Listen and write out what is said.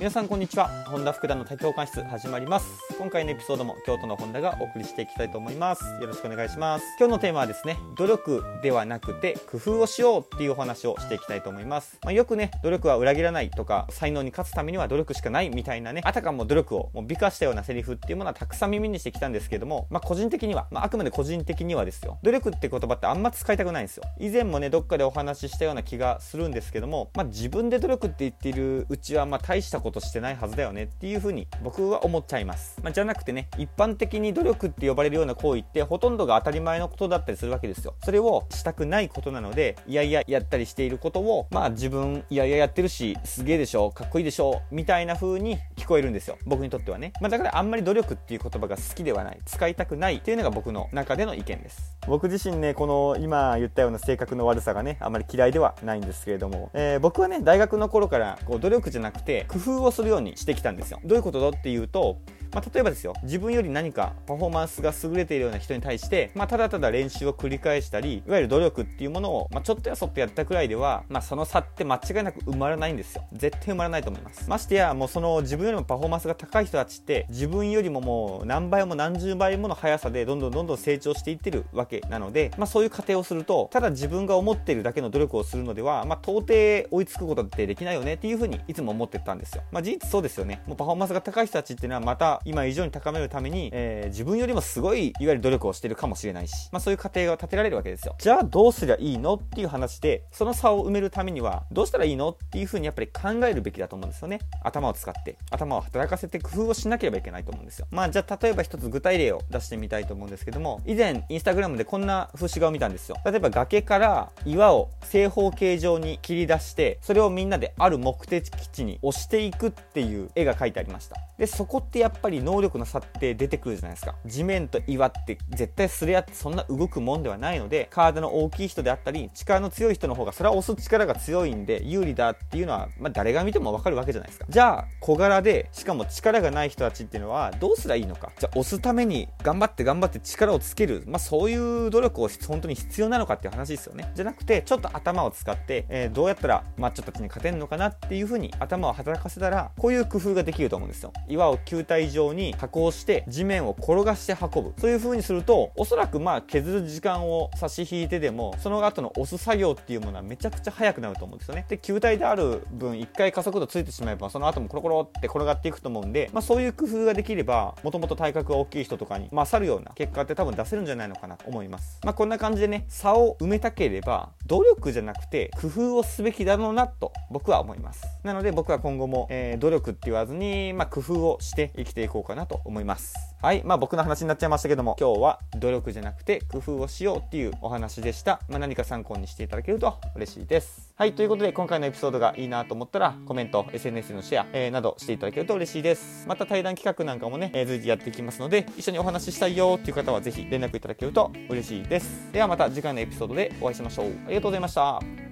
皆さんこんにちは。本田福田の多教官室始まります。今回のエピソードも京都の本田がお送りしていきたいと思います。よろしくお願いします。今日のテーマはですね努力ではなくて工夫をしようっていうお話をしていきたいと思います、まあ、よくね努力は裏切らないとか才能に勝つためには努力しかないみたいなねあたかも努力をもう美化したようなセリフっていうものはたくさん耳にしてきたんですけどもまあ個人的には、まあ、あくまで個人的にはですよ。努力って言葉ってあんま使いたくないんですよ。以前もねどっかでお話ししたような気がするんですけどもまあ、自分で努力って言っているうちはまあ大したこととしてないはずだよねっていうふうに僕は思っちゃいます、まあ、じゃなくてね一般的に努力って呼ばれるような行為ってほとんどが当たり前のことだったりするわけですよ。それをしたくないことなのでいやいややったりしていることをまあ自分いやいややってるしすげえでしょかっこいいでしょみたいな風に聞こえるんですよ。僕にとってはね、まあ、だからあんまり努力っていう言葉が好きではない。使いたくないっていうのが僕の中での意見です。僕自身ねこの今言ったような性格の悪さがねあんまり嫌いではないんですけれども、えー、僕はね大学の頃からこう努力じゃなくて工夫をするようにしてきたんですよ。どういうことだっていうとまあ、例えばですよ自分より何かパフォーマンスが優れているような人に対して、まあ、ただただ練習を繰り返したりいわゆる努力っていうものを、まあ、ちょっとやそっとやったくらいでは、まあ、その差って間違いなく埋まらないんですよ。絶対埋まらないと思います。ましてやもうその自分よりもパフォーマンスが高い人たちって自分よりももう何倍も何十倍もの速さでどんどんどんどん成長していってるわけなので、まあ、そういう過程をするとただ自分が思っているだけの努力をするのでは、まあ、到底追いつくことってできないよねっていうふうにいつも思ってたんですよ、まあ、事実そうですよね。もうパフォーマンスが高い人たちっていうのはまた今以上に高めるために、えー、自分よりもすごい、いわゆる努力をしてるかもしれないし、まあそういう過程が立てられるわけですよ。じゃあどうすりゃいいのっていう話で、その差を埋めるためには、どうしたらいいのっていうふうにやっぱり考えるべきだと思うんですよね。頭を使って、頭を働かせて工夫をしなければいけないと思うんですよ。まあじゃあ例えば一つ具体例を出してみたいと思うんですけども、以前、インスタグラムでこんな風刺画を見たんですよ。例えば崖から岩を正方形状に切り出して、それをみんなである目的地に押していくっていう絵が描いてありました。で、そこってやっぱり能力の差って出てくるじゃないですか。地面と岩って絶対すれ合ってそんな動くもんではないので、体の大きい人であったり、力の強い人の方がそれは押す力が強いんで有利だっていうのは、まあ、誰が見てもわかるわけじゃないですか。じゃあ、小柄で、しかも力がない人たちっていうのはどうすりゃいいのか。じゃあ、押すために頑張って頑張って力をつける。まあ、そういう努力を本当に必要なのかっていう話ですよね。じゃなくて、ちょっと頭を使って、えー、どうやったらマッチョたちに勝てるのかなっていう風に頭を働かせたら、こういう工夫ができると思うんですよ。岩を球体状に加工して地面を転がして運ぶ。そういう風にするとおそらくまあ削る時間を差し引いてでもその後の押す作業っていうものはめちゃくちゃ速くなると思うんですよね。で球体である分1回加速度ついてしまえばその後もコロコロって転がっていくと思うんで、まあ、そういう工夫ができればもともと体格が大きい人とかに勝るような結果って多分出せるんじゃないのかなと思います。まあこんな感じでね差を埋めたければ努力じゃなくて工夫をすべきだろうなと僕は思います。なので僕は今後も、えー、努力って言わずに、まあ、工夫をして生きていくこうかなと思います。はい。まあ僕の話になっちゃいましたけども今日は努力じゃなくて工夫をしようっていうお話でした、まあ、何か参考にしていただけると嬉しいです。はい。ということで今回のエピソードがいいなと思ったらコメント SNS のシェア、えー、などしていただけると嬉しいです。また対談企画なんかもね、えー、随時やっていきますので一緒にお話ししたいよっていう方はぜひ連絡いただけると嬉しいです。ではまた次回のエピソードでお会いしましょう。ありがとうございました。